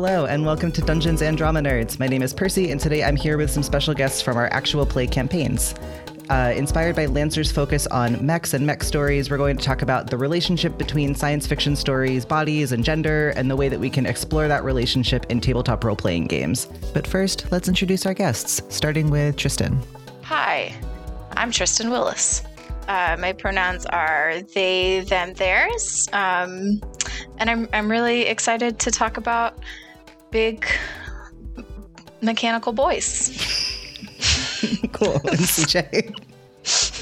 Hello, and welcome to Dungeons and Drama Nerds. My name is Percy, and today I'm here with some special guests from our actual play campaigns. Uh, inspired by Lancer's focus on mechs and mech stories, we're going to talk about the relationship between science fiction stories, bodies, and gender, and the way that we can explore that relationship in tabletop role playing games. But first, let's introduce our guests, starting with Tristan. Hi, I'm Tristan Willis. Uh, my pronouns are they, them, theirs. Um, and I'm, I'm really excited to talk about big mechanical boys. cool. And CJ.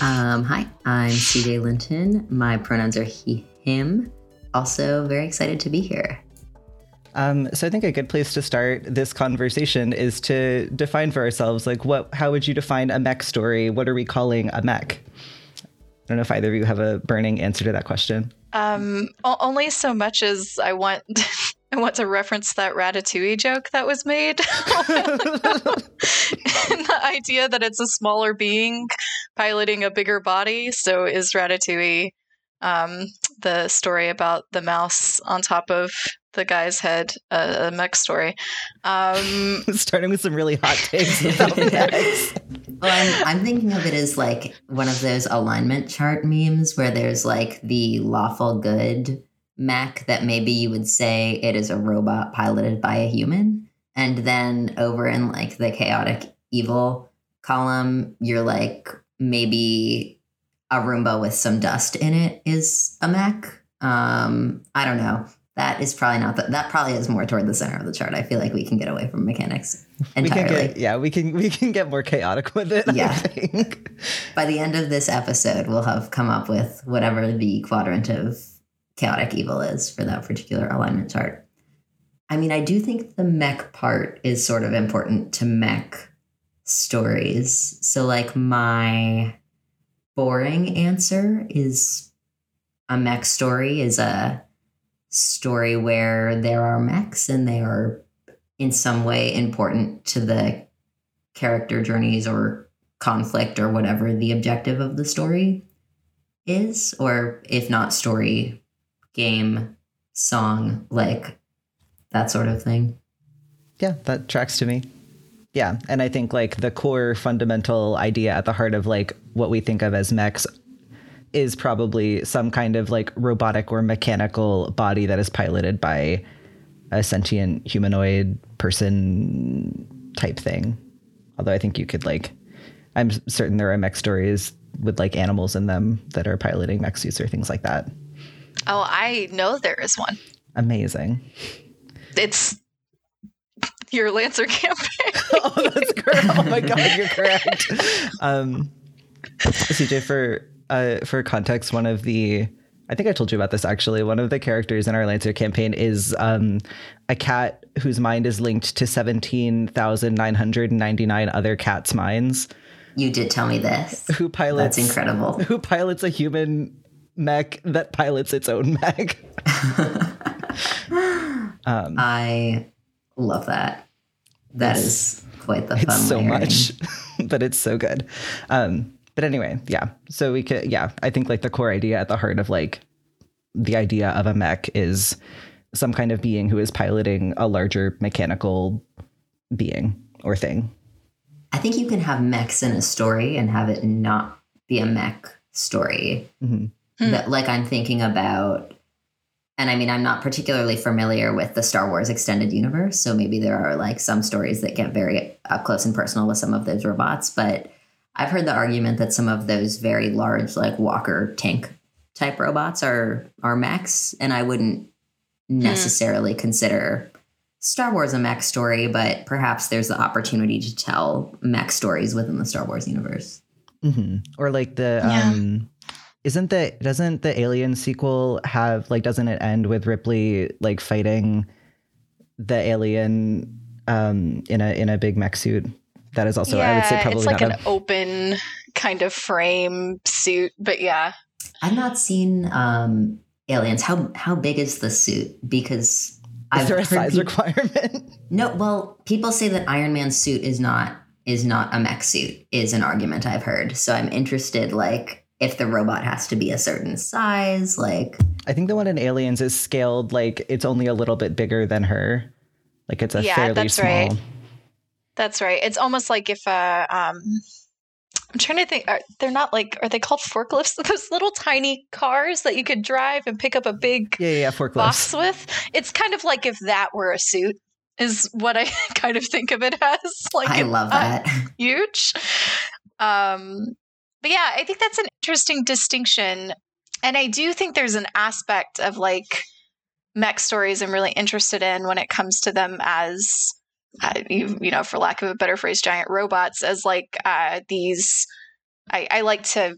Um, hi, I'm CJ Linton. My pronouns are he, him. Also, very excited to be here. Um, so I think a good place to start this conversation is to define for ourselves, like, what? How would you define a mech story? What are we calling a mech? I don't know if either of you have a burning answer to that question. Um, only so much as I want. I want to reference that Ratatouille joke that was made. the idea that it's a smaller being piloting a bigger body. So is Ratatouille um, the story about the mouse on top of the guy's head, uh, a mech story. Um, Starting with some really hot takes about mechs. Well, I'm, I'm thinking of it as like one of those alignment chart memes where there's like the lawful good mech that maybe you would say it is a robot piloted by a human. And then over in like the chaotic evil column, you're like maybe a Roomba with some dust in it is a mech. Um, I don't know. That is probably not that. That probably is more toward the center of the chart. I feel like we can get away from mechanics We entirely. can get, yeah, we can we can get more chaotic with it. Yeah. I think. By the end of this episode, we'll have come up with whatever the quadrant of chaotic evil is for that particular alignment chart. I mean, I do think the mech part is sort of important to mech stories. So, like, my boring answer is a mech story is a story where there are mechs and they are in some way important to the character journeys or conflict or whatever the objective of the story is or if not story game song like that sort of thing Yeah, that tracks to me. Yeah, and I think like the core fundamental idea at the heart of like what we think of as mechs is probably some kind of like robotic or mechanical body that is piloted by a sentient humanoid person type thing. Although I think you could like I'm certain there are mech stories with like animals in them that are piloting mech suits or things like that. Oh, I know there is one. Amazing. It's your Lancer campaign. oh, that's correct. Oh my god, you're correct. Um, CJ, for uh, for context, one of the I think I told you about this actually. One of the characters in our Lancer campaign is um, a cat whose mind is linked to seventeen thousand nine hundred ninety nine other cats' minds. you did tell me this Who pilots? that's incredible Who pilots a human mech that pilots its own mech? um, i love that That is quite the fun it's so layering. much but it's so good um but anyway yeah so we could yeah i think like the core idea at the heart of like the idea of a mech is some kind of being who is piloting a larger mechanical being or thing I think you can have mechs in a story and have it not be a mech story. Mhm. Hmm. That, like I'm thinking about, and I mean, I'm not particularly familiar with the Star Wars extended universe, so maybe there are like some stories that get very up close and personal with some of those robots. But I've heard the argument that some of those very large, like Walker tank type robots are are mechs, and I wouldn't necessarily consider Star Wars a mech story, but perhaps there's the opportunity to tell mech stories within the Star Wars universe. hmm or like the Yeah. um isn't the doesn't the alien sequel have like doesn't it end with ripley like fighting the alien um in a in a big mech suit that is also i would say probably it's like not an a, open kind of frame suit, but yeah. I've not seen um, aliens. How how big is the suit? Because is there a size peop- requirement No, well, people say that Iron Man's suit is not is not a mech suit. Is an argument I've heard. So I'm interested, like if the robot has to be a certain size, like i think the one in aliens is scaled like it's only a little bit bigger than her Like it's a Yeah, fairly that's small. right. That's right. It's almost like if uh, um, I'm trying to think. Are, they're not like are they called forklifts? Those little tiny cars that you could drive and pick up a big Yeah, yeah, yeah, forklifts. box with. It's kind of like if that were a suit. Is what I kind of think of it as. Like I love that. huge. Um, but yeah, I think that's an interesting distinction, and I do think there's an aspect of like mech stories I'm really interested in when it comes to them as uh, you, you know, for lack of a better phrase, giant robots as like uh, these. I, I like to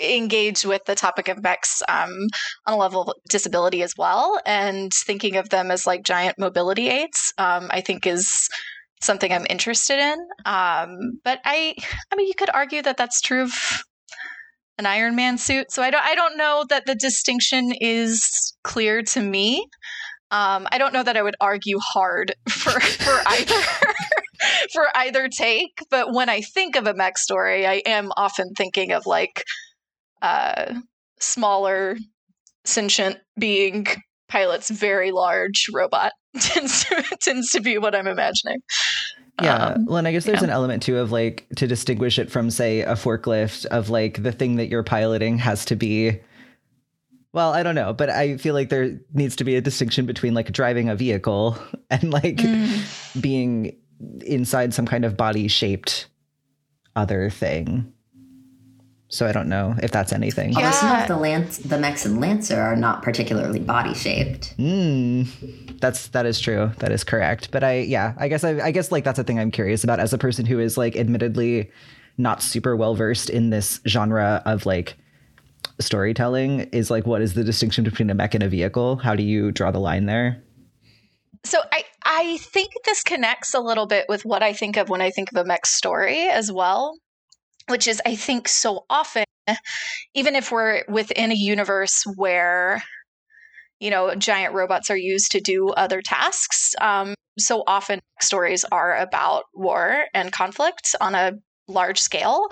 engage with the topic of mechs um, on a level of disability as well, and thinking of them as like giant mobility aids. Um, I think is something I'm interested in. Um, but I, I mean, you could argue that that's true of an Iron Man suit. So I don't, I don't know that the distinction is clear to me. Um, I don't know that I would argue hard for for either for either take. But when I think of a mech story, I am often thinking of like uh, smaller sentient being pilots very large robot tends to, tends to be what I'm imagining. Yeah. Um, well, and I guess there's yeah. an element too of like to distinguish it from, say, a forklift of like the thing that you're piloting has to be. Well, I don't know, but I feel like there needs to be a distinction between like driving a vehicle and like Mm. being inside some kind of body shaped other thing. So I don't know if that's anything. Yeah. Although some of the lance, the mechs and Lancer are not particularly body shaped. Mm, that's that is true. That is correct. But I yeah, I guess I, I guess like that's a thing I'm curious about as a person who is like admittedly not super well versed in this genre of like storytelling is like what is the distinction between a mech and a vehicle? How do you draw the line there? So I I think this connects a little bit with what I think of when I think of a mech story as well, which is I think so often, even if we're within a universe where you know giant robots are used to do other tasks, um, so often stories are about war and conflict on a large scale,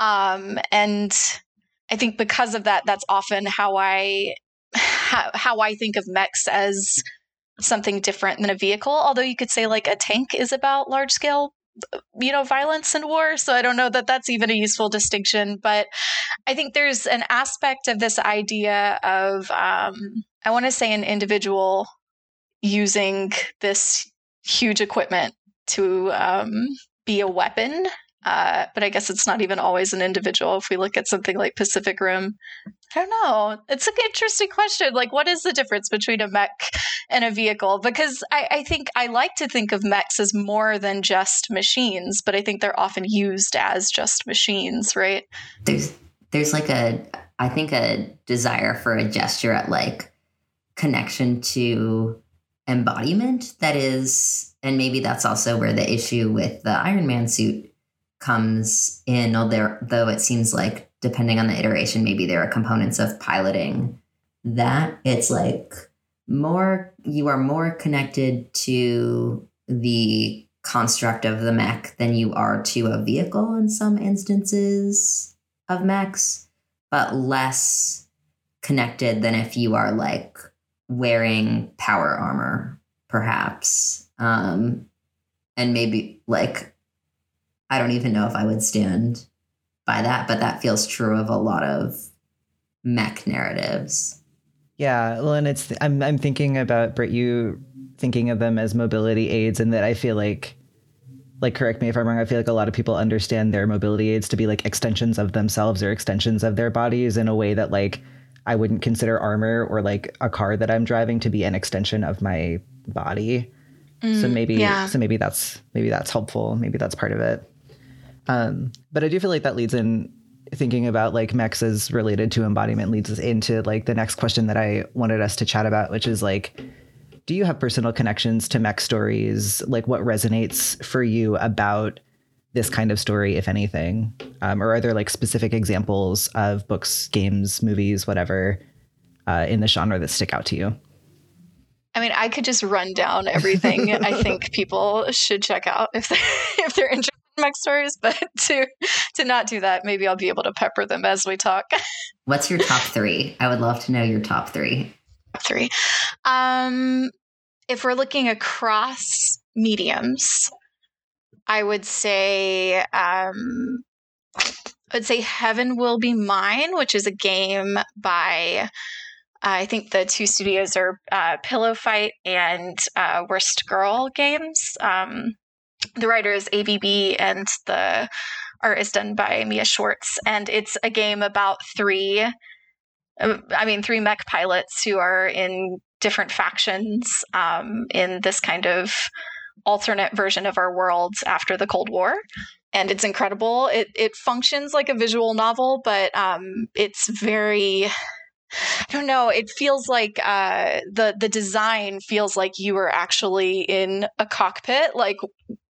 um, and I think because of that, that's often how I how, how I think of mechs as something different than a vehicle. Although you could say like a tank is about large scale, you know, violence and war. So I don't know that that's even a useful distinction. But I think there's an aspect of this idea of um, I want to say an individual using this huge equipment to um, be a weapon. Uh, but I guess it's not even always an individual. If we look at something like Pacific Rim, I don't know. It's an interesting question. Like, what is the difference between a mech and a vehicle? Because I, I think I like to think of mechs as more than just machines, but I think they're often used as just machines, right? There's there's like a I think a desire for a gesture at like connection to embodiment that is and maybe that's also where the issue with the Iron Man suit comes in although though it seems like depending on the iteration maybe there are components of piloting that. It's like more you are more connected to the construct of the mech than you are to a vehicle in some instances of mechs but less connected than if you are like wearing power armor perhaps. Um and maybe like I don't even know if I would stand by that, but that feels true of a lot of mech narratives. Yeah, well, and it's I'm I'm thinking about Britt, you thinking of them as mobility aids, and that I feel like, like correct me if I'm wrong. I feel like a lot of people understand their mobility aids to be like extensions of themselves or extensions of their bodies in a way that like I wouldn't consider armor or like a car that I'm driving to be an extension of my body. so mm, maybe yeah. so maybe that's maybe that's helpful. Maybe that's part of it. Um, but I do feel like that leads in thinking about like as related to embodiment leads us into like the next question that I wanted us to chat about, which is like, do you have personal connections to mech stories? Like, what resonates for you about this kind of story, if anything? Um, or are there like specific examples of books, games, movies, whatever, uh, in the genre that stick out to you? I mean, I could just run down everything I think people should check out if they if they're interested mech stories, but to to not do that, maybe I'll be able to pepper them as we talk. What's your top three? I would love to know your top three. Three. Um if we're looking across mediums, I would say um, I would say Heaven Will Be Mine, which is a game by I think the two studios are uh, Pillow Femme and uh, Worst Girl Games. Um, the writer is Aevee Bee, and the art is done by Mia Schwartz. And it's a game about three, uh, I mean, three mech pilots who are in different factions um, in this kind of alternate version of our world after the Cold War. And it's incredible. It it functions like a visual novel, but um, it's very I don't know. It feels like uh, the the design feels like you were actually in a cockpit, like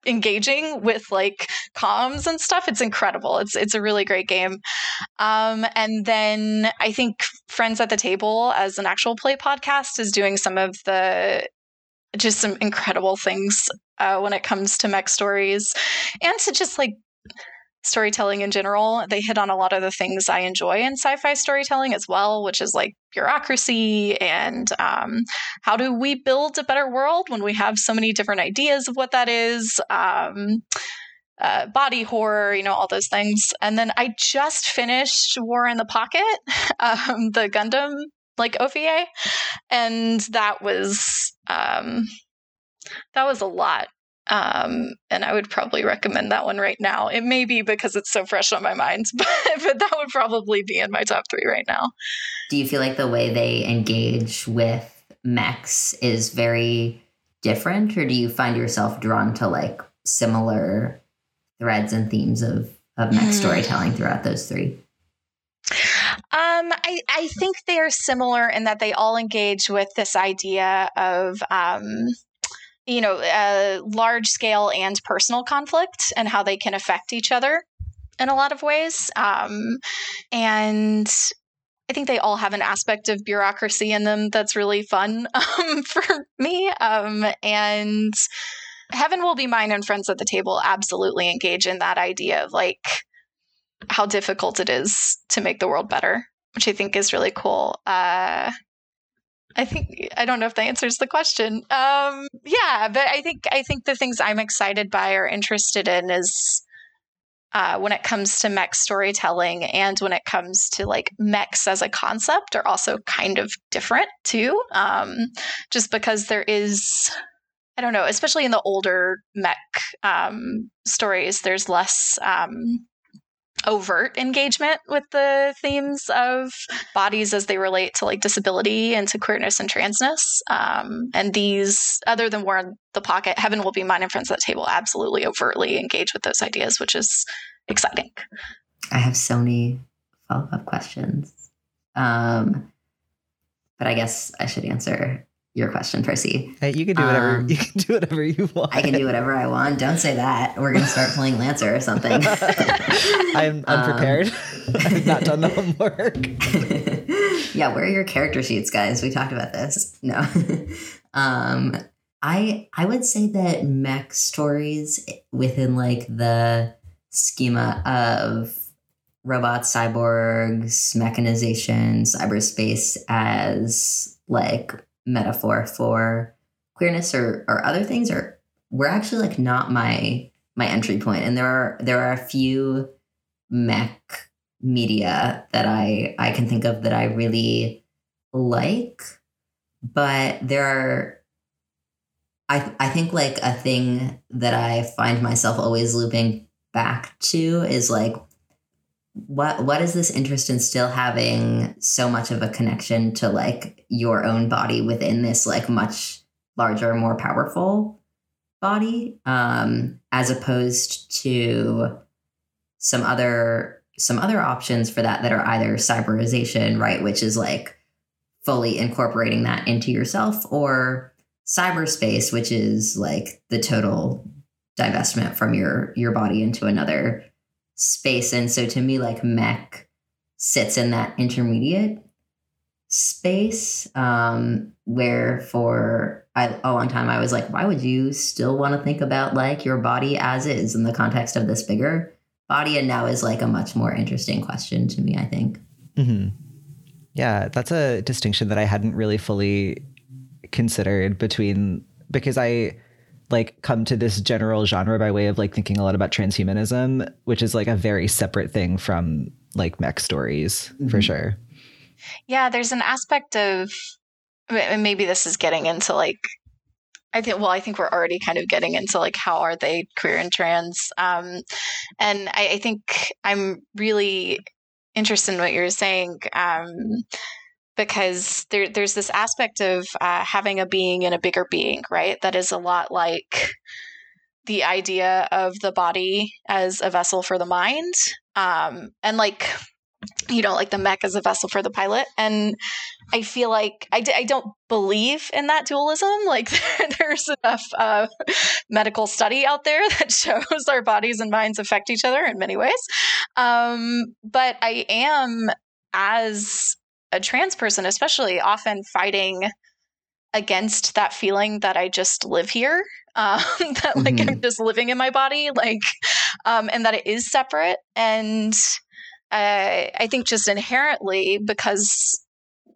engaging with like comms and stuff. It's incredible. It's it's a really great game. Um, and then I think Friends at the Table as an actual play podcast is doing some of the just some incredible things uh, when it comes to mech stories and to just like storytelling in general. They hit on a lot of the things I enjoy in sci fi storytelling as well, which is like bureaucracy and um, how do we build a better world when we have so many different ideas of what that is. Um, uh, body horror, you know, all those things. And then I just finished War in the Pocket, um, the Gundam like OVA, and that was um, that was a lot. Um, and I would probably recommend that one right now. It may be because it's so fresh on my mind, but, but that would probably be in my top three right now. Do you feel like the way they engage with mechs is very different, or do you find yourself drawn to like similar threads and themes of of mech mm. storytelling throughout those three? Um, I, I think they are similar in that they all engage with this idea of um, you know, uh, large scale and personal conflict and how they can affect each other in a lot of ways. Um, and I think they all have an aspect of bureaucracy in them that's really fun um, for me. Um, and Heaven Will Be Mine and Friends at the Table absolutely engage in that idea of like how difficult it is to make the world better, which I think is really cool. Uh, I think I don't know if that answers the question. Um, yeah, but I think I think the things I'm excited by or interested in is uh, when it comes to mech storytelling and when it comes to like mechs as a concept are also kind of different too. Um, just because there is, I don't know, especially in the older mech um, stories, there's less um, overt engagement with the themes of bodies as they relate to like disability and to queerness and transness. Um, and these, other than War in the Pocket, Heaven Will Be Mine and Friends at the Table absolutely overtly engage with those ideas, which is exciting. I have so many follow up questions. Um, but I guess I should answer your question, Percy. Hey, you can do whatever um, you can do whatever you want. I can do whatever I want. Don't say that. We're gonna start playing Lancer or something. I'm unprepared. Um, I've not done the homework. yeah, where are your character sheets, guys? We talked about this. No. um, I I would say that mech stories within like the schema of robots, cyborgs, mechanization, cyberspace as like metaphor for queerness or or other things or were actually like not my my entry point. And there are there are a few mech media that I I can think of that I really like but there are I I think like a thing that I find myself always looping back to is like what what is this interest in still having so much of a connection to like your own body within this like much larger more powerful body um as opposed to some other some other options for that that are either cyberization right which is like fully incorporating that into yourself or cyberspace which is like the total divestment from your your body into another space. And so to me, like mech sits in that intermediate space um, where for I, a long time I was like, why would you still want to think about like your body as is in the context of this bigger body? And now is like a much more interesting question to me, I think. Mm-hmm. Yeah, that's a distinction that I hadn't really fully considered between because I like come to this general genre by way of like thinking a lot about transhumanism, which is like a very separate thing from like mech stories mm-hmm. for sure. Yeah, there's an aspect of maybe this is getting into like I think well, I think we're already kind of getting into like how are they queer and trans, um, and I, I, think I'm really interested in what you're saying um, because there, there's this aspect of uh, having a being in a bigger being, right? That is a lot like the idea of the body as a vessel for the mind, um, and like you know, like the mech as a vessel for the pilot. And I feel like I d- I don't believe in that dualism. Like there's enough uh, medical study out there that shows our bodies and minds affect each other in many ways. Um, but I am, as a trans person, especially, often fighting against that feeling that I just live here. Um, that like mm-hmm. I'm just living in my body, like, um, and that it is separate. And uh, I think just inherently because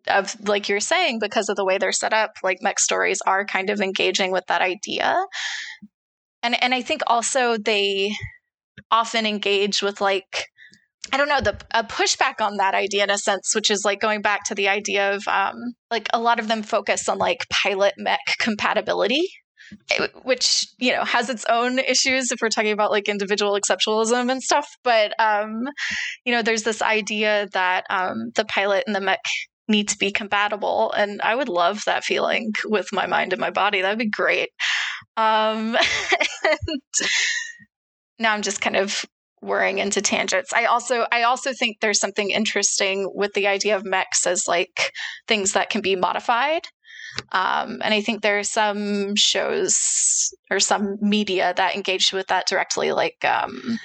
of like you're saying because of the way they're set up like mech stories are kind of engaging with that idea and and i think also they often engage with like i don't know the a pushback on that idea in a sense which is like going back to the idea of um like a lot of them focus on like pilot mech compatibility which you know has its own issues if we're talking about like individual exceptionalism and stuff. But um you know there's this idea that um the pilot and the mech need to be compatible and i would love that feeling with my mind and my body. That'd be great. Um and, now i'm just kind of whirring into tangents i also i also think there's something interesting with the idea of mechs as like things that can be modified um, and I think there are some shows or some media that engaged with that directly, like um,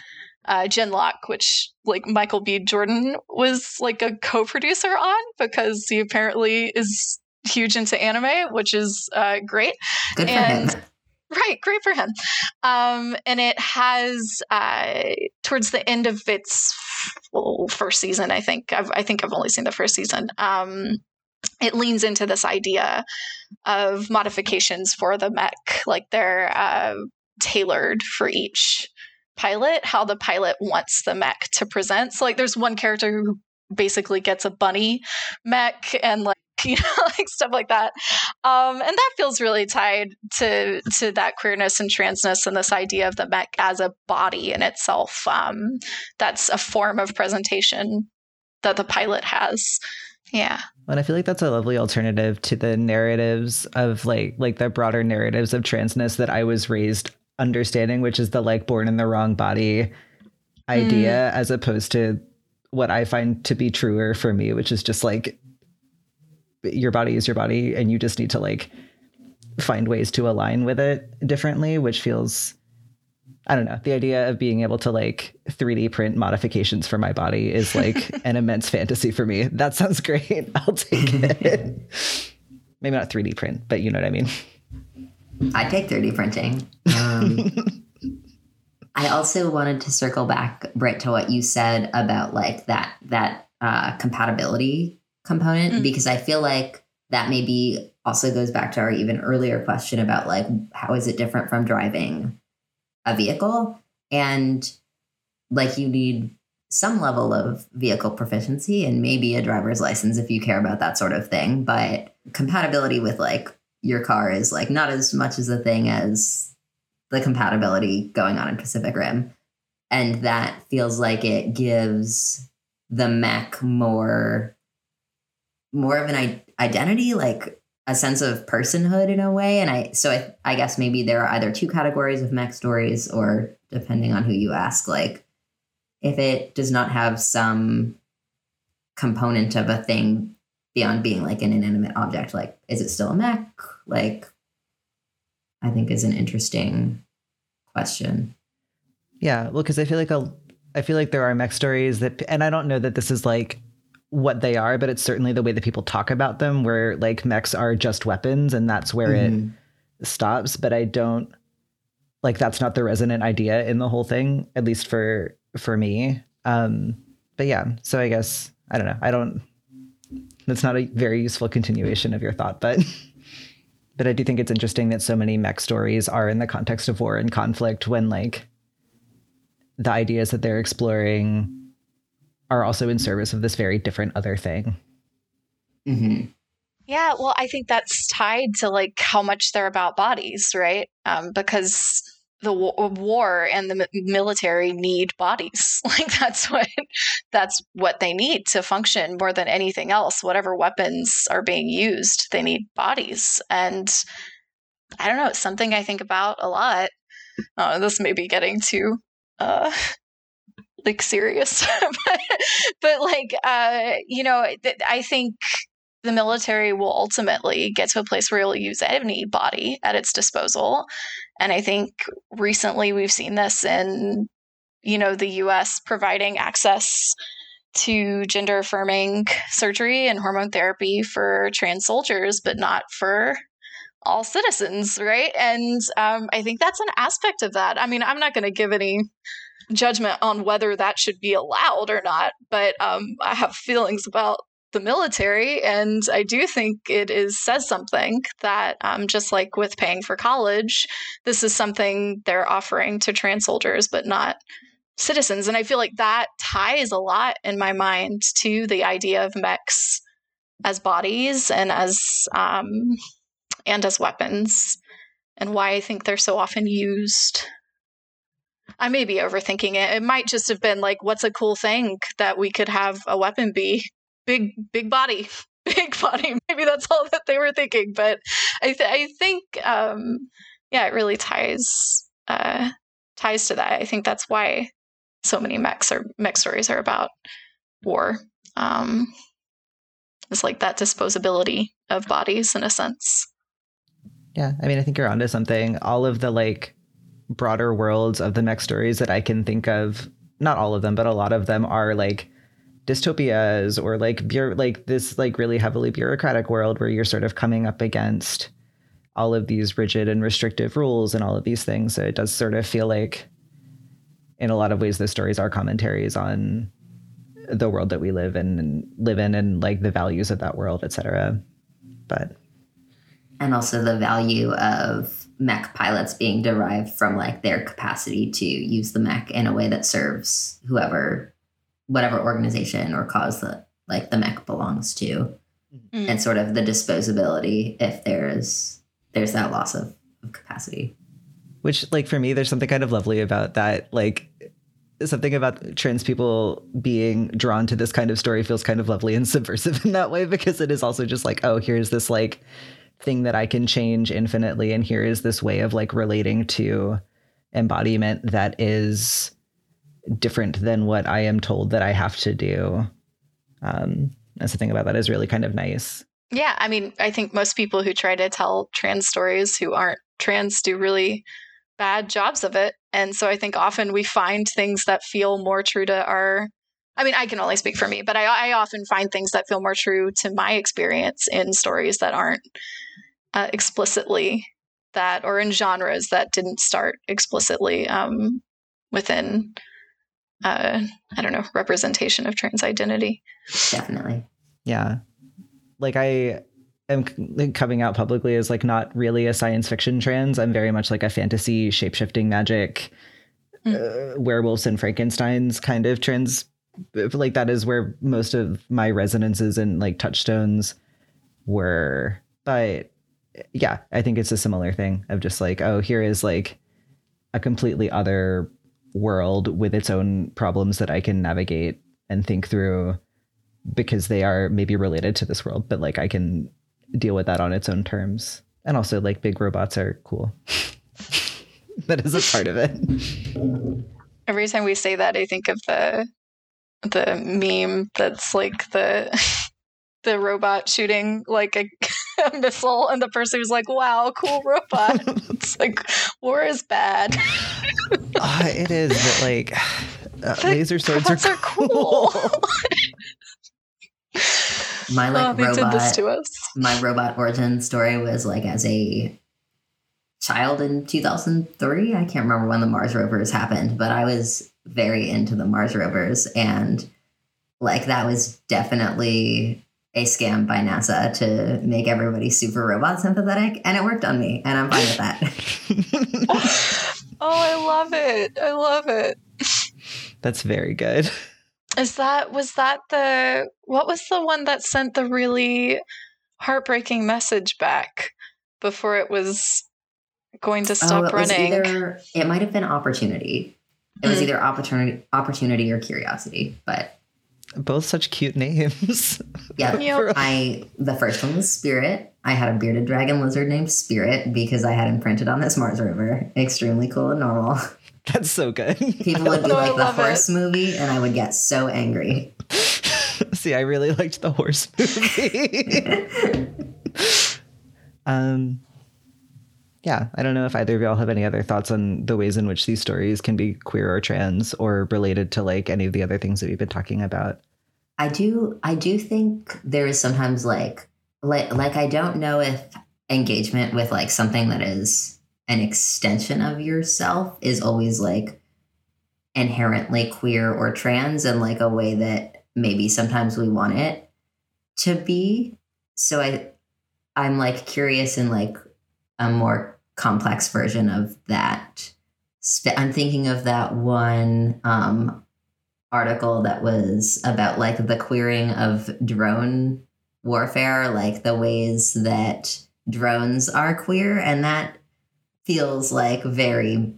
uh, Genlock, which like Michael B. Jordan was like a co-producer on because he apparently is huge into anime, which is uh, great. Good for and, him. Right, great for him. Um, and it has uh, towards the end of its first season, I think. I've, i think I've only seen the first season. Um, it leans into this idea of modifications for the mech, like they're uh, tailored for each pilot, how the pilot wants the mech to present. So, like, there's one character who basically gets a bunny mech and like you know like stuff like that um, and that feels really tied to to that queerness and transness and this idea of the mech as a body in itself um, that's a form of presentation that the pilot has yeah. And I feel like that's a lovely alternative to the narratives of like like the broader narratives of transness that I was raised understanding, which is the like born in the wrong body idea, mm. as opposed to what I find to be truer for me, which is just like your body is your body and you just need to like find ways to align with it differently, which feels I don't know. The idea of being able to like 3D print modifications for my body is like an immense fantasy for me. That sounds great. I'll take it. Maybe not 3D print, but you know what I mean. I take 3D printing. Um, I also wanted to circle back, Britt, to what you said about like that that uh, compatibility component mm. because I feel like that maybe also goes back to our even earlier question about like how is it different from driving a vehicle? And like you need some level of vehicle proficiency and maybe a driver's license if you care about that sort of thing. But compatibility with like your car is like not as much as a thing as the compatibility going on in pacific rim. And that feels like it gives the mech more more of an identity like a sense of personhood in a way. And I, so I, I guess maybe there are either two categories of mech stories, or depending on who you ask, like if it does not have some component of a thing beyond being like an inanimate object, like is it still a mech? Like, I think is an interesting question. Yeah, well, because I feel like a, I feel like there are mech stories that, and I don't know that this is like what they are, but it's certainly the way that people talk about them, where like mechs are just weapons and that's where mm-hmm. it stops. But I don't like that's not the resonant idea in the whole thing, at least for for me. Um, but yeah, so I guess I don't know. I don't. That's not a very useful continuation of your thought, but but I do think it's interesting that so many mech stories are in the context of war and conflict when like the ideas that they're exploring are also in service of this very different other thing. hmm Yeah, well, I think that's tied to like how much they're about bodies, right? Um, because the wa- war and the mi- military need bodies. Like that's what that's what they need to function more than anything else. Whatever weapons are being used, they need bodies. And I don't know, it's something I think about a lot. Uh, this may be getting too uh, like serious, but, but like uh, you know, th- I think the military will ultimately get to a place where it'll use any body at its disposal. And I think recently we've seen this in, you know, the US providing access to gender affirming surgery and hormone therapy for trans soldiers, but not for all citizens, right? And um, I think that's an aspect of that. I mean, I'm not going to give any judgment on whether that should be allowed or not, but um, I have feelings about the military, and I do think it is says something that um, just like with paying for college, this is something they're offering to trans soldiers, but not citizens. And I feel like that ties a lot in my mind to the idea of mechs as bodies and as um, and as weapons, and why I think they're so often used. I may be overthinking it. It might just have been like, what's a cool thing that we could have a weapon be? Big, big body, big body. Maybe that's all that they were thinking. But I, th- I think, um, yeah, it really ties uh, ties to that. I think that's why so many mechs or mech stories are about war. Um, it's like that disposability of bodies in a sense. Yeah, I mean, I think you're onto something. All of the like broader worlds of the mech stories that I can think of, not all of them, but a lot of them are like dystopias or like bureau- like this like really heavily bureaucratic world where you're sort of coming up against all of these rigid and restrictive rules and all of these things. So it does sort of feel like in a lot of ways the stories are commentaries on the world that we live in and live in and like the values of that world, etc. But and also the value of mech pilots being derived from like their capacity to use the mech in a way that serves whoever whatever organization or cause that like the mech belongs to Mm. and sort of the disposability if there's there's that loss of, of capacity which like for me there's something kind of lovely about that like something about trans people being drawn to this kind of story feels kind of lovely and subversive in that way because it is also just like oh here's this like thing that i can change infinitely and here is this way of like relating to embodiment that is different than what i am told that i have to do um that's the thing about that is really kind of nice Yeah, I mean, I think most people who try to tell trans stories who aren't trans do really bad jobs of it. And so I think often we find things that feel more true to our. I mean, I can only speak for me, but I, I often find things that feel more true to my experience in stories that aren't uh, explicitly that, or in genres that didn't start explicitly um, within, uh, I don't know, representation of trans identity. definitely. Yeah. Like i am coming out publicly as like not really a science fiction trans. I'm very much like a fantasy shapeshifting magic uh, werewolves and frankenstein's kind of trans like that is where most of my resonances and like touchstones were but yeah i think it's a similar thing of just like oh here is like a completely other world with its own problems that i can navigate and think through because they are maybe related to this world, but like I can deal with that on its own terms. And also, like big robots are cool. that is a part of it. Every time we say that, I think of the the meme that's like the the robot shooting like a, a missile, and the person who's like, "Wow, cool robot." it's like war is bad. Ah, it is, but like uh, laser swords are are cool. my like oh, they did this robot to us. my robot origin story was like as a child in 2003 i can't remember when the mars rovers happened but i was very into the mars rovers and like that was definitely a scam by NASA to make everybody super robot sympathetic, and it worked on me, and I'm fine with that. oh, I love it. I love it. That's very good. Is that was that the what was the one that sent the really heartbreaking message back before it was going to stop oh, it running? Either, it might have been opportunity. It was Hmm. either opportunity, opportunity or curiosity. But Both such cute names. yeah, Yep. I the first one was Spirit. I had a bearded dragon lizard named Spirit because I had imprinted on this Mars rover. Extremely cool and normal. That's so good. People would do Oh, like the love it. horse movie, and I would get so angry. See, I really liked the horse movie. um, yeah, I don't know if either of y'all have any other thoughts on the ways in which these stories can be queer or trans or related to like any of the other things that we've been talking about. I do I do think there is sometimes like like like I don't know if engagement with like something that is an extension of yourself is always like inherently queer or trans in like a way that maybe sometimes we want it to be. So I I'm like curious in like a more complex version of that. I'm thinking of that one um article that was about like the queering of drone warfare, like the ways that drones are queer, and that feels like very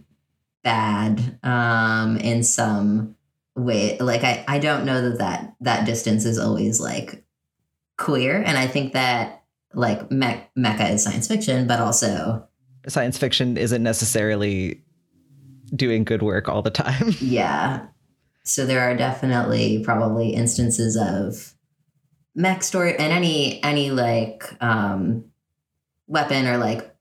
bad um, in some way. Like I, I don't know that that that distance is always like queer, and I think that like me- mecha is science fiction, but also Science fiction isn't necessarily doing good work all the time. Yeah. So there are definitely probably instances of mech story and any any like um weapon or like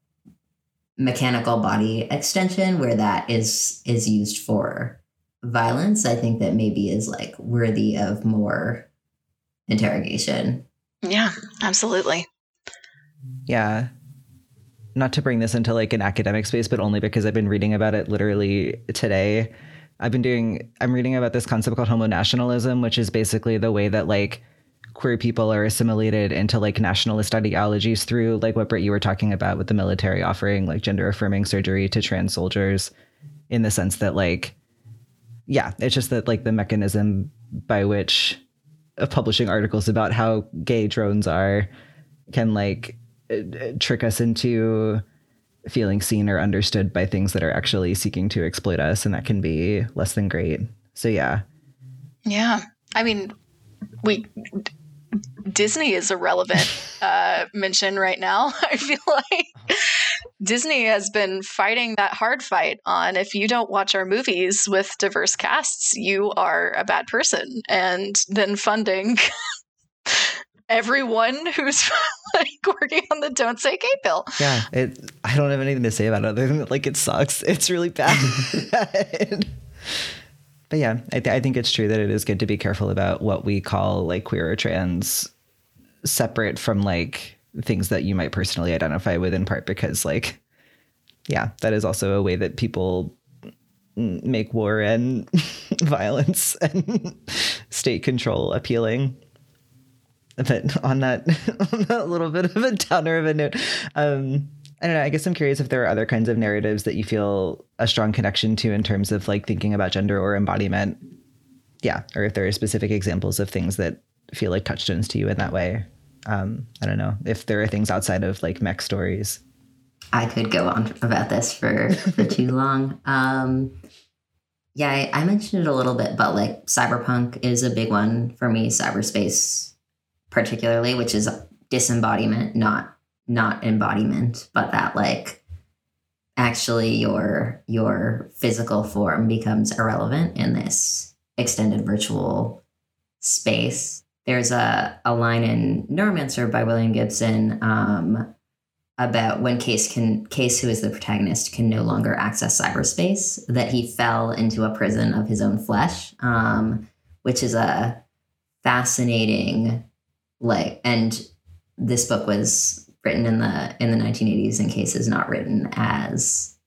mechanical body extension where that is is used for violence i think that maybe is like worthy of more interrogation Yeah, absolutely. Yeah. Not to bring this into like an academic space, but only because I've been reading about it literally today. I've been doing, I'm reading about this concept called homonationalism, which is basically the way that like queer people are assimilated into like nationalist ideologies through like what Britt you were talking about with the military offering like gender affirming surgery to trans soldiers in the sense that like, yeah, it's just that like the mechanism by which of publishing articles about how gay drones are can like trick us into feeling seen or understood by things that are actually seeking to exploit us and that can be less than great so yeah Yeah. I mean, we Disney is a relevant uh, mention right now. I feel like Disney has been fighting that hard fight on if you don't watch our movies with diverse casts, you are a bad person, and then funding everyone who's like working on the Don't Say Gay bill. yeah it i don't have anything to say about it other than like it sucks. It's really bad. But yeah I, th- I think it's true that it is good to be careful about what we call like queer or trans separate from like things that you might personally identify with in part because like yeah that is also a way that people make war and violence and state control appealing but on that on that little bit of a downer of a note um I don't know. I guess I'm curious if there are other kinds of narratives that you feel a strong connection to in terms of like thinking about gender or embodiment. Yeah. Or if there are specific examples of things that feel like touchstones to you in that way. Um, I don't know. If there are things outside of like mech stories. I could go on about this for, for too long. Um, yeah, I, I mentioned it a little bit, but like cyberpunk is a big one for me. Cyberspace, particularly, which is disembodiment, not not embodiment, but that like actually your your physical form becomes irrelevant in this extended virtual space. There's a, a line in Neuromancer by William Gibson um, about when Case can Case, who is the protagonist, can no longer access cyberspace, that he fell into a prison of his own flesh, um, which is a fascinating like and this book was written in the in the 1980s in Case is not written as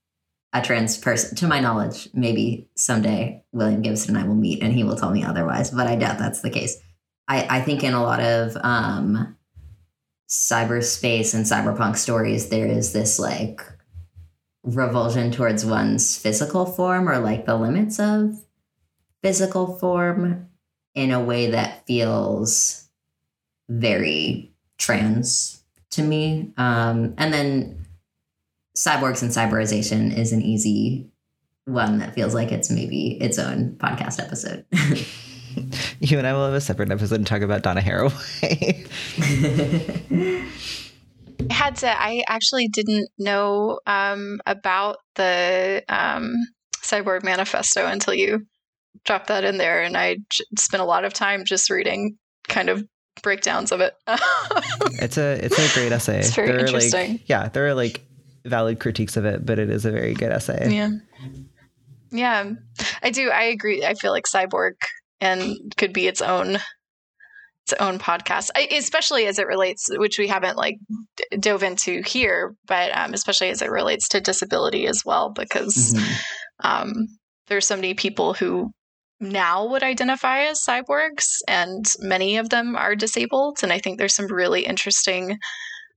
a trans person to my knowledge maybe someday william gibson and i will meet and he will tell me otherwise but i doubt that's the case. I, I think in a lot of um, cyberspace and cyberpunk stories, there is this like revulsion towards one's physical form or like the limits of physical form in a way that feels very trans to me. Um, and then cyborgs and cyberization is an easy one that feels like it's maybe its own podcast episode. you and I will have a separate episode and talk about Donna Haraway. I had to. I actually didn't know um, about the um, Cyborg Manifesto until you dropped that in there, and I j- spent a lot of time just reading kind of breakdowns of it. it's a it's a great essay. It's very there interesting. Like, yeah, there are like valid critiques of it, but it is a very good essay. Yeah. Yeah, I do. I agree. I feel like Cyborg and could be its own its own podcast, I, especially as it relates, which we haven't like d- dove into here, but um, especially as it relates to disability as well, because Mhm. um, there's so many people who now would identify as cyborgs, and many of them are disabled. And I think there's some really interesting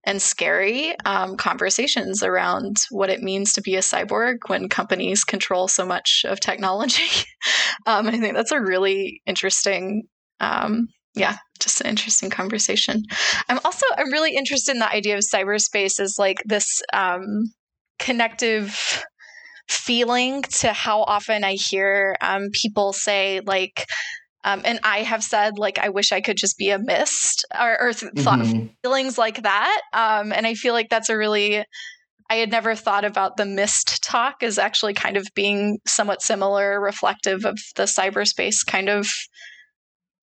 and scary um, conversations around what it means to be a cyborg when companies control so much of technology. um, I think that's a really interesting. Um, yeah, just an interesting conversation. I'm also I'm really interested in the idea of cyberspace as like this um, connective feeling to how often I hear um, people say like, um, and I have said like I wish I could just be a mist or, or th- Mhm. feelings like that. Um, and I feel like that's a really I had never thought about the mist talk as actually kind of being somewhat similar, reflective of the cyberspace kind of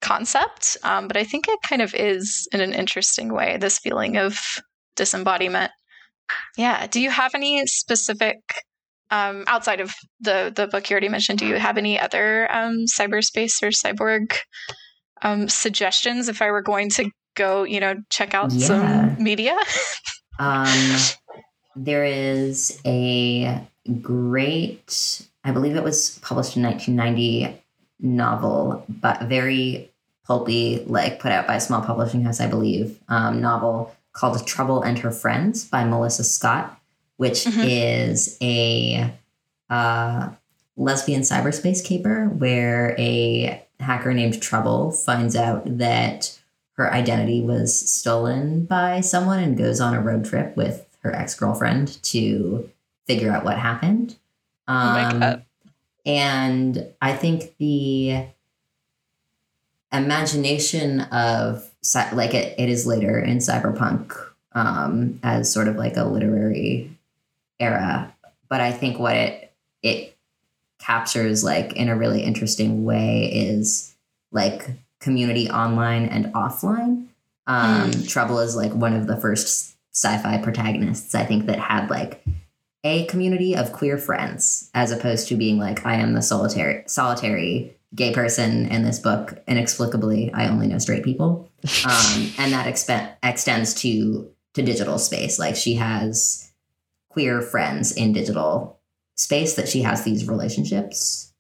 concept. Um, but I think it kind of is in an interesting way, this feeling of disembodiment. Yeah. Do you have any specific um, outside of the the book you already mentioned? Do you have any other um, cyberspace or cyborg um, suggestions if I were going to go, you know, check out Yeah. some media? Um, there is a great, I believe it was published in 1990 novel, but very pulpy, like put out by a small publishing house, I believe, um, novel called Trouble and Her Friends by Melissa Scott, which Mhm. is a uh, lesbian cyberspace caper where a hacker named Trouble finds out that her identity was stolen by someone and goes on a road trip with her ex girlfriend to figure out what happened. Um, my And I think the imagination of like it, it is later in cyberpunk um, as sort of like a literary era, but I think what it it captures like in a really interesting way is like community online and offline. Um, Trouble is like one of the first sci-fi protagonists I think that had like a community of queer friends as opposed to being like I am the solitary solitary gay person in this book inexplicably I only know straight people. Um, and that expe- extends to to digital space. Like she has queer friends in digital space that she has these relationships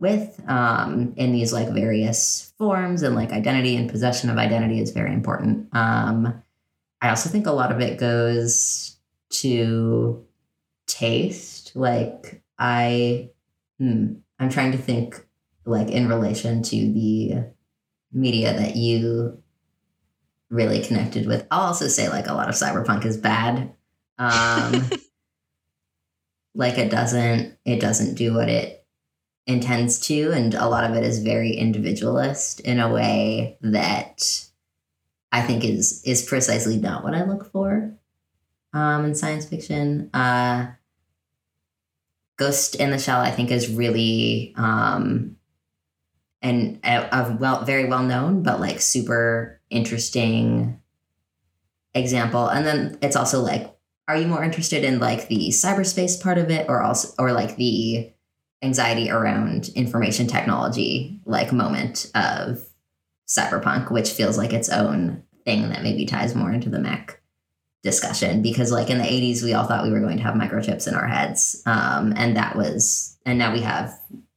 with um, in these like various forms and like identity and possession of identity is very important. Um, i also think a lot of it goes to taste. Like i hmm, i'm trying to think like in relation to the media that you really connected with. I'll also say like a lot of cyberpunk is bad um like it doesn't it doesn't do what it intends to and a lot of it is very individualist in a way that i think is is precisely not what i look for um in science fiction. Uh ghost in the shell i think is really um and a, well very well known but like super interesting example. And then it's also like are you more interested in like the cyberspace part of it or also or like the anxiety around information technology like moment of cyberpunk which feels like its own thing that maybe ties more into the mech discussion? Because like in the 80s we all thought we were going to have microchips in our heads um, and that was and now we have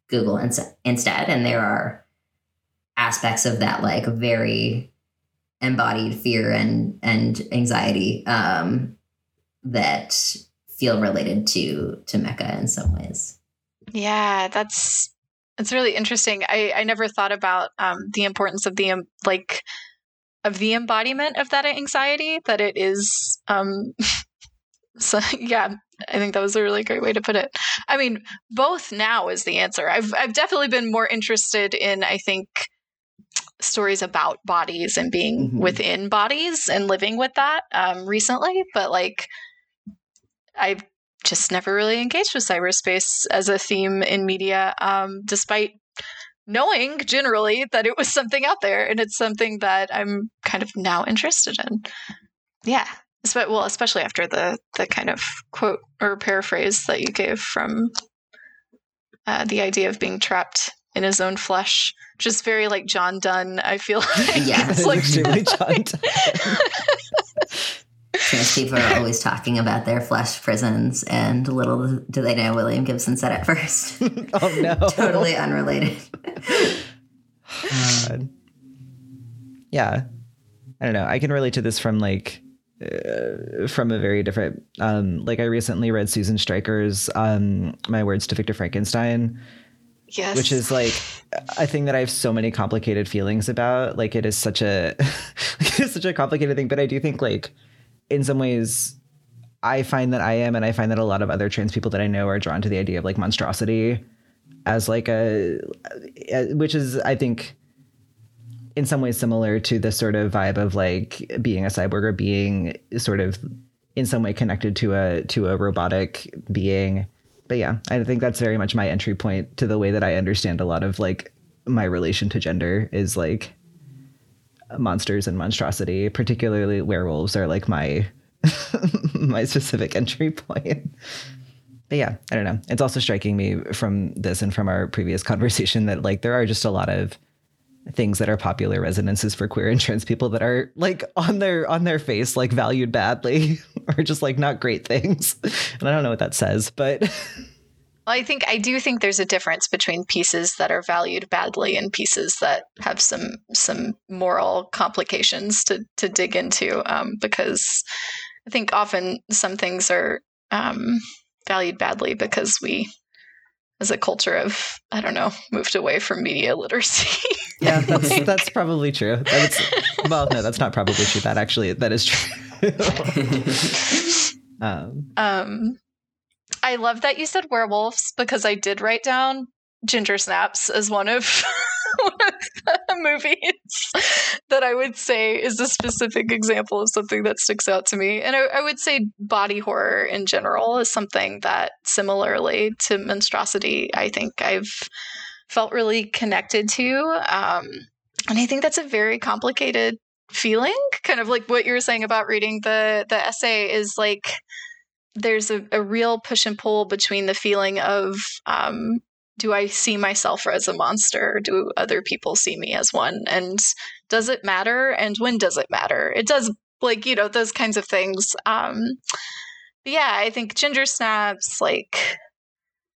google ins- instead and there are aspects of that like very embodied fear and and anxiety um, that feel related to to Mecha in some ways. Yeah, that's it's really interesting. I I never thought about um, the importance of the um, like of the embodiment of that anxiety. That it is. Um, so yeah, I think that was a really great way to put it. I mean, both now is the answer. I've I've definitely been more interested in I think stories about bodies and being mm-hmm. within bodies and living with that um, recently, but like I've just never really engaged with cyberspace as a theme in media, um, despite knowing generally that it was something out there and it's something that I'm kind of now interested in. Yeah. Well, especially after the the kind of quote or paraphrase that you gave from uh, the idea of being trapped in his own flesh, just very like John Donne. I feel like yeah, it's like extremely John Donne. Trans people are always talking about their flesh prisons, and little do they know William Gibson said it first. oh no! totally unrelated. God. Yeah, I don't know. I can relate to this from like uh, from a very different. Um, like I recently read Susan Stryker's um, "My Words to Victor Frankenstein." Yes. Which is like a thing that I have so many complicated feelings about. Like it is such a it's such a complicated thing, but I do think like in some ways I find that I am and I find that a lot of other trans people that I know are drawn to the idea of like monstrosity as like a which is I think in some ways similar to the sort of vibe of like being a cyborg or being sort of in some way connected to a to a robotic being. But yeah, I think that's very much my entry point to the way that I understand a lot of like my relation to gender is like monsters and monstrosity, particularly werewolves are like my my specific entry point. But yeah, I don't know. It's also striking me from this and from our previous conversation that like there are just a lot of things that are popular resonances for queer and trans people that are like on their on their face like valued badly or just like not great things and i don't know what that says but well, I think I do think there's a difference between pieces that are valued badly and pieces that have some some moral complications to to dig into. Um, because I think often some things are um, valued badly because we as a culture of I don't know moved away from media literacy. yeah, that's like, that's probably true. That's, well, no, that's not probably true. That actually that is true. um, um, I love that you said werewolves because I did write down Ginger Snaps as one of, one of the movies that I would say is a specific example of something that sticks out to me. And I, I would say body horror in general is something that similarly to monstrosity, I think I've felt really connected to. Um, and I think that's a very complicated feeling. Kind of like what you were saying about reading the the essay is like there's a, a real push and pull between the feeling of um, do I see myself as a monster? Or Do other people see me as one? And does it matter? And when does it matter? It does, like, you know, those kinds of things. Um, yeah, I think Ginger Snaps, like,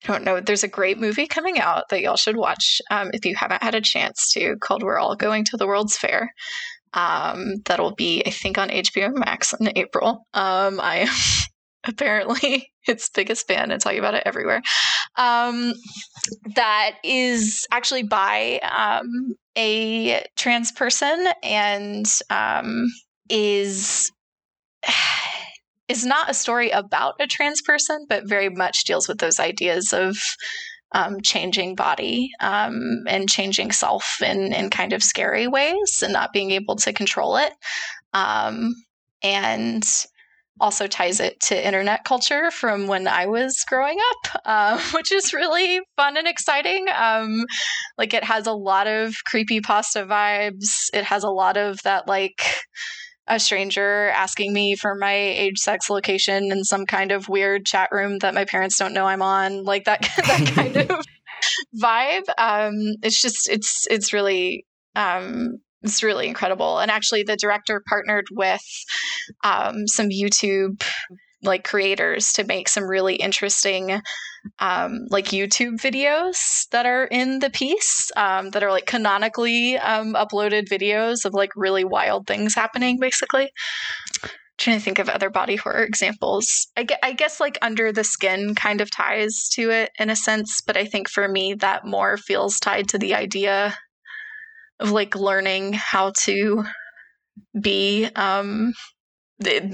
I don't know. There's a great movie coming out that y'all should watch um, if you haven't had a chance to called We're All Going to the World's Fair. Um, that'll be, I think, on HBO Max in April. Um, I am apparently its biggest fan and talking about it everywhere. Um, that is actually by um, a trans person and um, is is not a story about a trans person, but very much deals with those ideas of um, changing body um, and changing self in, in kind of scary ways and not being able to control it. Um, and also ties it to internet culture from when I was growing up, uh, which is really fun and exciting. Um, like it has a lot of creepy pasta vibes. It has a lot of that like a stranger asking me for my age, sex, location in some kind of weird chat room that my parents don't know I'm on. Like that that kind of vibe. Um, it's just it's it's really um, it's really incredible. And actually, the director partnered with um, some YouTube like creators to make some really interesting um, like YouTube videos that are in the piece um, that are like canonically um, uploaded videos of like really wild things happening, basically. trying to think of other body horror examples. I, I guess like Under the Skin kind of ties to it in a sense, but I think for me that more feels tied to the idea of like learning how to be um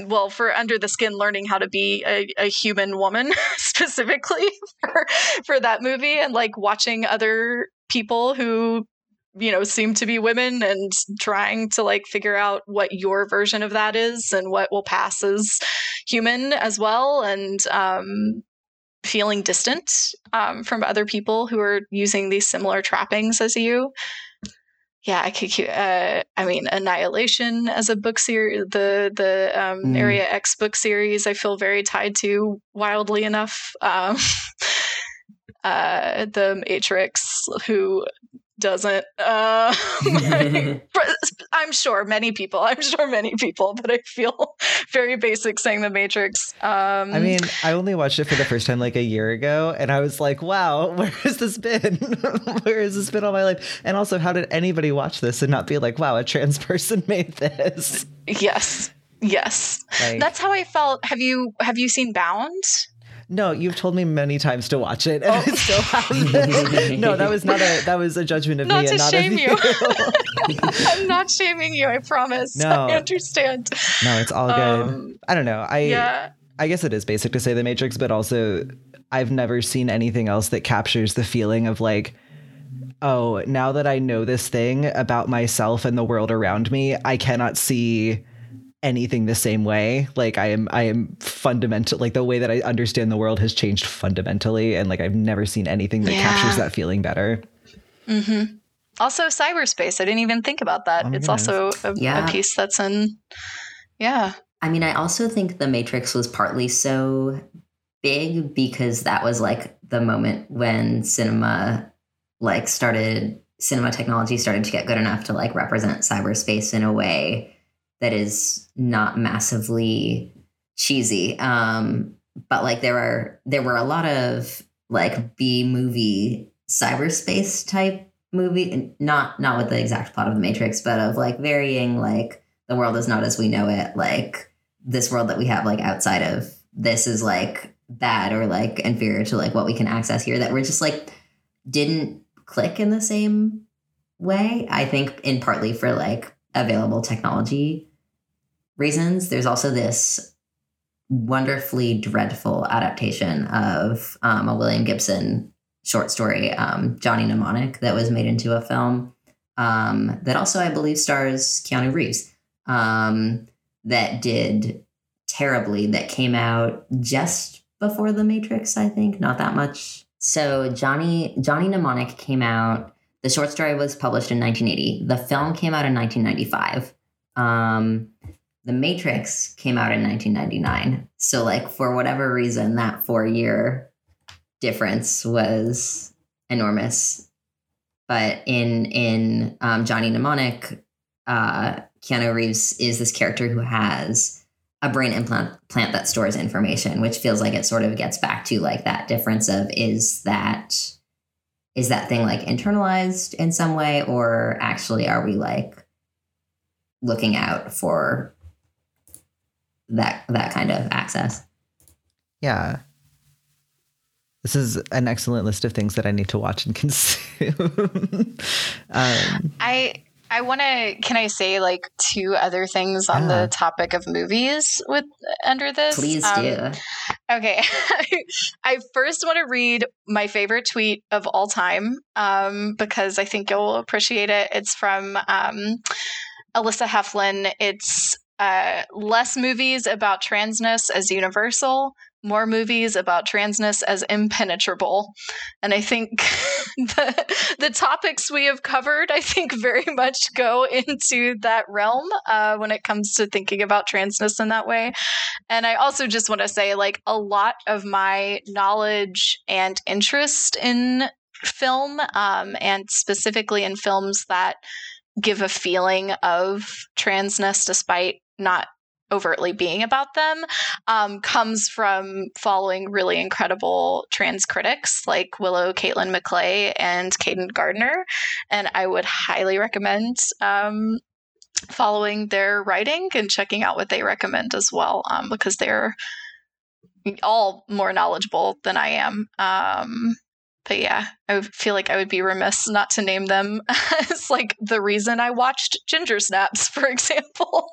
well for under the skin learning how to be a, a human woman specifically for, for that movie and like watching other people who you know seem to be women and trying to like figure out what your version of that is and what will pass as human as well and um feeling distant um, from other people who are using these similar trappings as you yeah, I could. Uh, I mean, Annihilation as a book series, the the um, mm. Area X book series, I feel very tied to. Wildly enough, um, uh, the Matrix, who doesn't. Uh, I'm sure many people. I'm sure many people, but I feel very basic saying the Matrix. Um, I mean, I only watched it for the first time like a year ago, and I was like, "Wow, where has this been? where has this been all my life?" And also, how did anybody watch this and not be like, "Wow, a trans person made this"? Yes, yes. Like, That's how I felt. Have you have you seen Bound? No, you've told me many times to watch it, and oh. I still haven't. no, that was not a that was a judgment of not me, to and not shame of you. you. I'm not shaming you. I promise. No, I understand. No, it's all good. Um, I don't know. I yeah. I guess it is basic to say the Matrix, but also I've never seen anything else that captures the feeling of like oh, now that I know this thing about myself and the world around me, I cannot see anything the same way. Like I am I am fundamental like the way that I understand the world has changed fundamentally and like I've never seen anything that yeah. captures that feeling better. Mm-hmm. Also cyberspace. I didn't even think about that. Oh it's goodness. also a, yeah. a piece that's in yeah. I mean, I also think the Matrix was partly so big because that was like the moment when cinema like started cinema technology started to get good enough to like represent cyberspace in a way that is not massively cheesy. Um, but like there are there were a lot of like B movie cyberspace type movie, not not with the exact plot of the Matrix, but of like varying like the world is not as we know it, like this world that we have like outside of this is like bad or like inferior to like what we can access here that we're just like didn't click in the same way. I think in partly for like available technology reasons. There's also this wonderfully dreadful adaptation of um, a William Gibson short story, um, Johnny Mnemonic, that was made into a film um, that also, I believe, stars Keanu Reeves, um, that did terribly, that came out just before The Matrix, I think, not that much. So Johnny Johnny Mnemonic came out. The short story was published in 1980. The film came out in 1995. Um, the Matrix came out in 1999. So, like, for whatever reason, that four year difference was enormous. But in in um, Johnny Mnemonic, uh, Keanu Reeves is this character who has a brain implant plant that stores information, which feels like it sort of gets back to like that difference of is that is that thing like internalized in some way, or actually are we like looking out for that that kind of access. Yeah. This is an excellent list of things that I need to watch and consume. um, I I want to. Can I say like two other things on yeah. the topic of movies with under this? Please um, do. Okay, I first want to read my favorite tweet of all time um, because I think you'll appreciate it. It's from um, Alyssa Heflin. It's uh, less movies about transness as universal, more movies about transness as impenetrable. And I think the, the topics we have covered, I think, very much go into that realm uh, when it comes to thinking about transness in that way. And I also just want to say, like, a lot of my knowledge and interest in film, um, and specifically in films that give a feeling of transness despite not overtly being about them um, comes from following really incredible trans critics like Willow Catelyn Maclay and Caden Gardner. And I would highly recommend um, following their writing and checking out what they recommend as well um, because they're all more knowledgeable than I am. But yeah, I feel like I would be remiss not to name them as like the reason I watched Ginger Snaps, for example.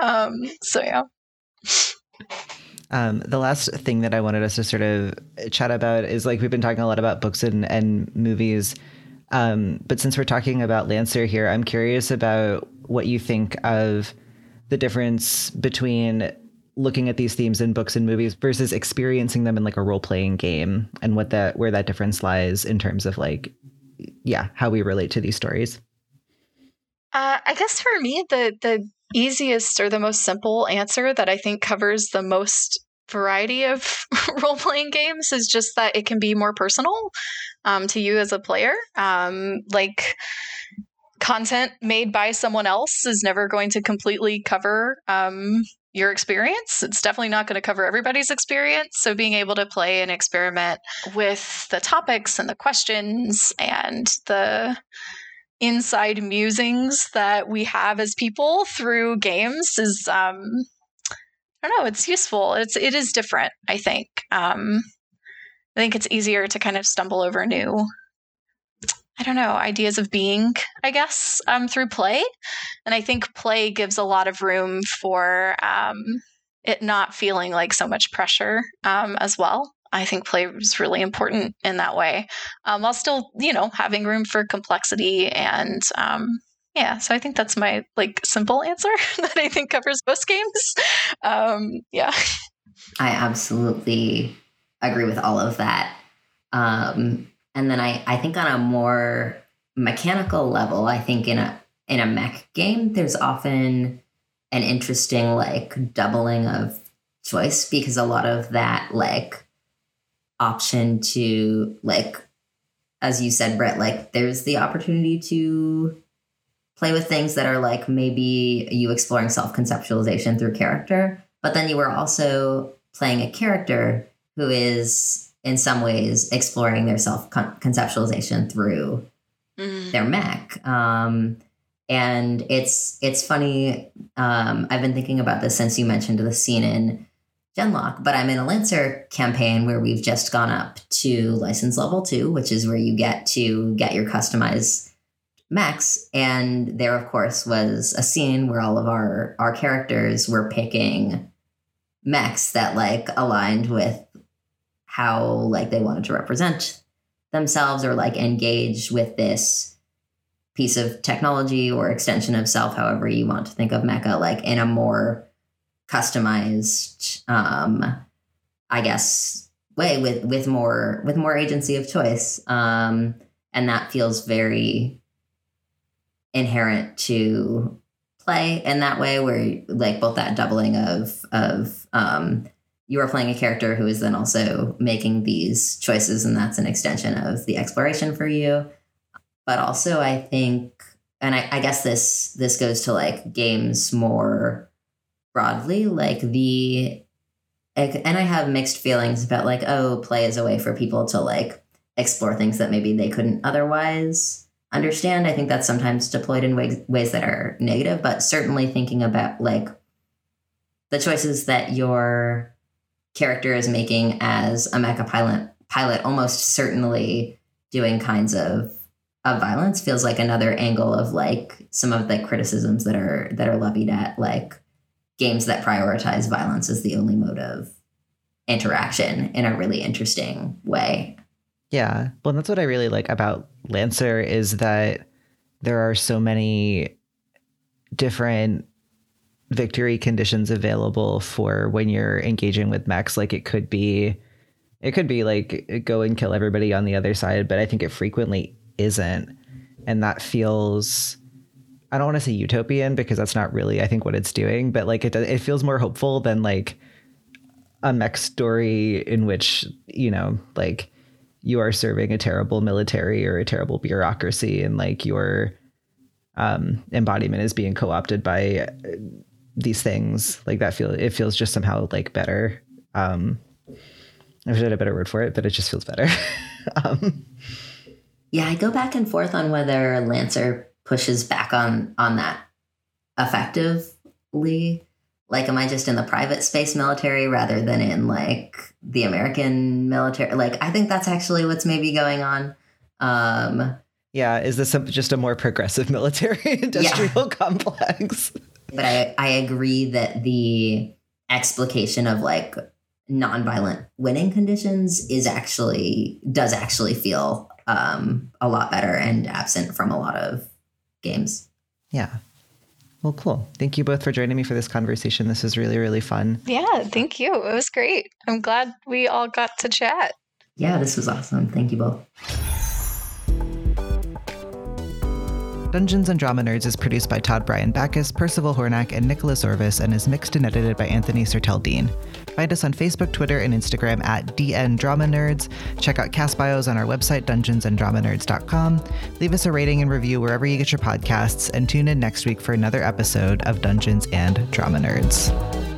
um, so yeah. Um, the last thing that I wanted us to sort of chat about is like we've been talking a lot about books and, and movies. Um, but since we're talking about Lancer here, I'm curious about what you think of the difference between looking at these themes in books and movies versus experiencing them in like a role playing game and what that where that difference lies in terms of like yeah how we relate to these stories. Uh, i guess for me the the easiest or the most simple answer that i think covers the most variety of role playing games is just that it can be more personal um, to you as a player. Um, like content made by someone else is never going to completely cover um, your experience. It's definitely not going to cover everybody's experience. So, being able to play and experiment with the topics and the questions and the inside musings that we have as people through games is, um, I don't know, it's useful. It's it is different. I think. Um, I think it's easier to kind of stumble over new I don't know, ideas of being, I guess, um, through play. And I think play gives a lot of room for um, it not feeling like so much pressure um, as well. I think play is really important in that way, um, while still, you know, having room for complexity and um, yeah. So I think that's my like simple answer that I think covers most games. Um, yeah. I absolutely agree with all of that. Um, and then I, I think on a more mechanical level, I think in a in a mech game, there's often an interesting like doubling of choice because a lot of that like option to like as you said, Brett, like there's the opportunity to play with things that are like maybe you exploring self conceptualization through character, but then you are also playing a character who is in some ways exploring their self conceptualization through mm. their mech. Um, and it's it's funny. Um, I've been thinking about this since you mentioned the scene in Genlock, but I'm in a Lancer campaign where we've just gone up to license level two, which is where you get to get your customized mechs. And there, of course, was a scene where all of our our characters were picking mechs that like aligned with how like they wanted to represent themselves or like engage with this piece of technology or extension of self however you want to think of mecha, like in a more customized um i guess way with with more with more agency of choice. Um and that feels very inherent to play in that way where like both that doubling of of um you are playing a character who is then also making these choices, and that's an extension of the exploration for you. But also, I think, and I, I guess this this goes to like games more broadly, like the and I have mixed feelings about like, oh, play is a way for people to like explore things that maybe they couldn't otherwise understand. I think that's sometimes deployed in ways, ways that are negative, but certainly thinking about like the choices that you're character is making as a mecha pilot pilot almost certainly doing kinds of of violence feels like another angle of like some of the criticisms that are that are levied at like games that prioritize violence as the only mode of interaction in a really interesting way. Yeah. Well, that's what I really like about Lancer is that there are so many different victory conditions available for when you're engaging with mechs. Like it could be, it could be like go and kill everybody on the other side, but I think it frequently isn't, and that feels. I don't want to say utopian because that's not really I think what it's doing, but like it it feels more hopeful than like a mech story in which you know like you are serving a terrible military or a terrible bureaucracy and like your um, embodiment is being co-opted by these things like that feel it feels just somehow like better um i wish i had a better word for it but it just feels better um Yeah, I go back and forth on whether Lancer pushes back on on that effectively. Like, am I just in the private space military rather than in like the American military? Like, I think that's actually what's maybe going on. Um, yeah is this some, just a more progressive military industrial complex but I, I agree that the explication of like nonviolent winning conditions is actually does actually feel um, a lot better and absent from a lot of games. yeah well cool thank you both for joining me for this conversation this was really really fun Yeah, thank you. It was great. I'm glad we all got to chat. Yeah, this was awesome. Thank you both. Dungeons and Drama Nerds is produced by Todd Bryan Backus, Percival Hornack, and Nicholas Orvis, and is mixed and edited by Anthony Sertel-Dean. Find us on Facebook, Twitter, and Instagram at DN Drama Nerds. Check out cast bios on our website, dungeonsanddramanerds.com. Leave us a rating and review wherever you get your podcasts, and tune in next week for another episode of Dungeons and Drama Nerds.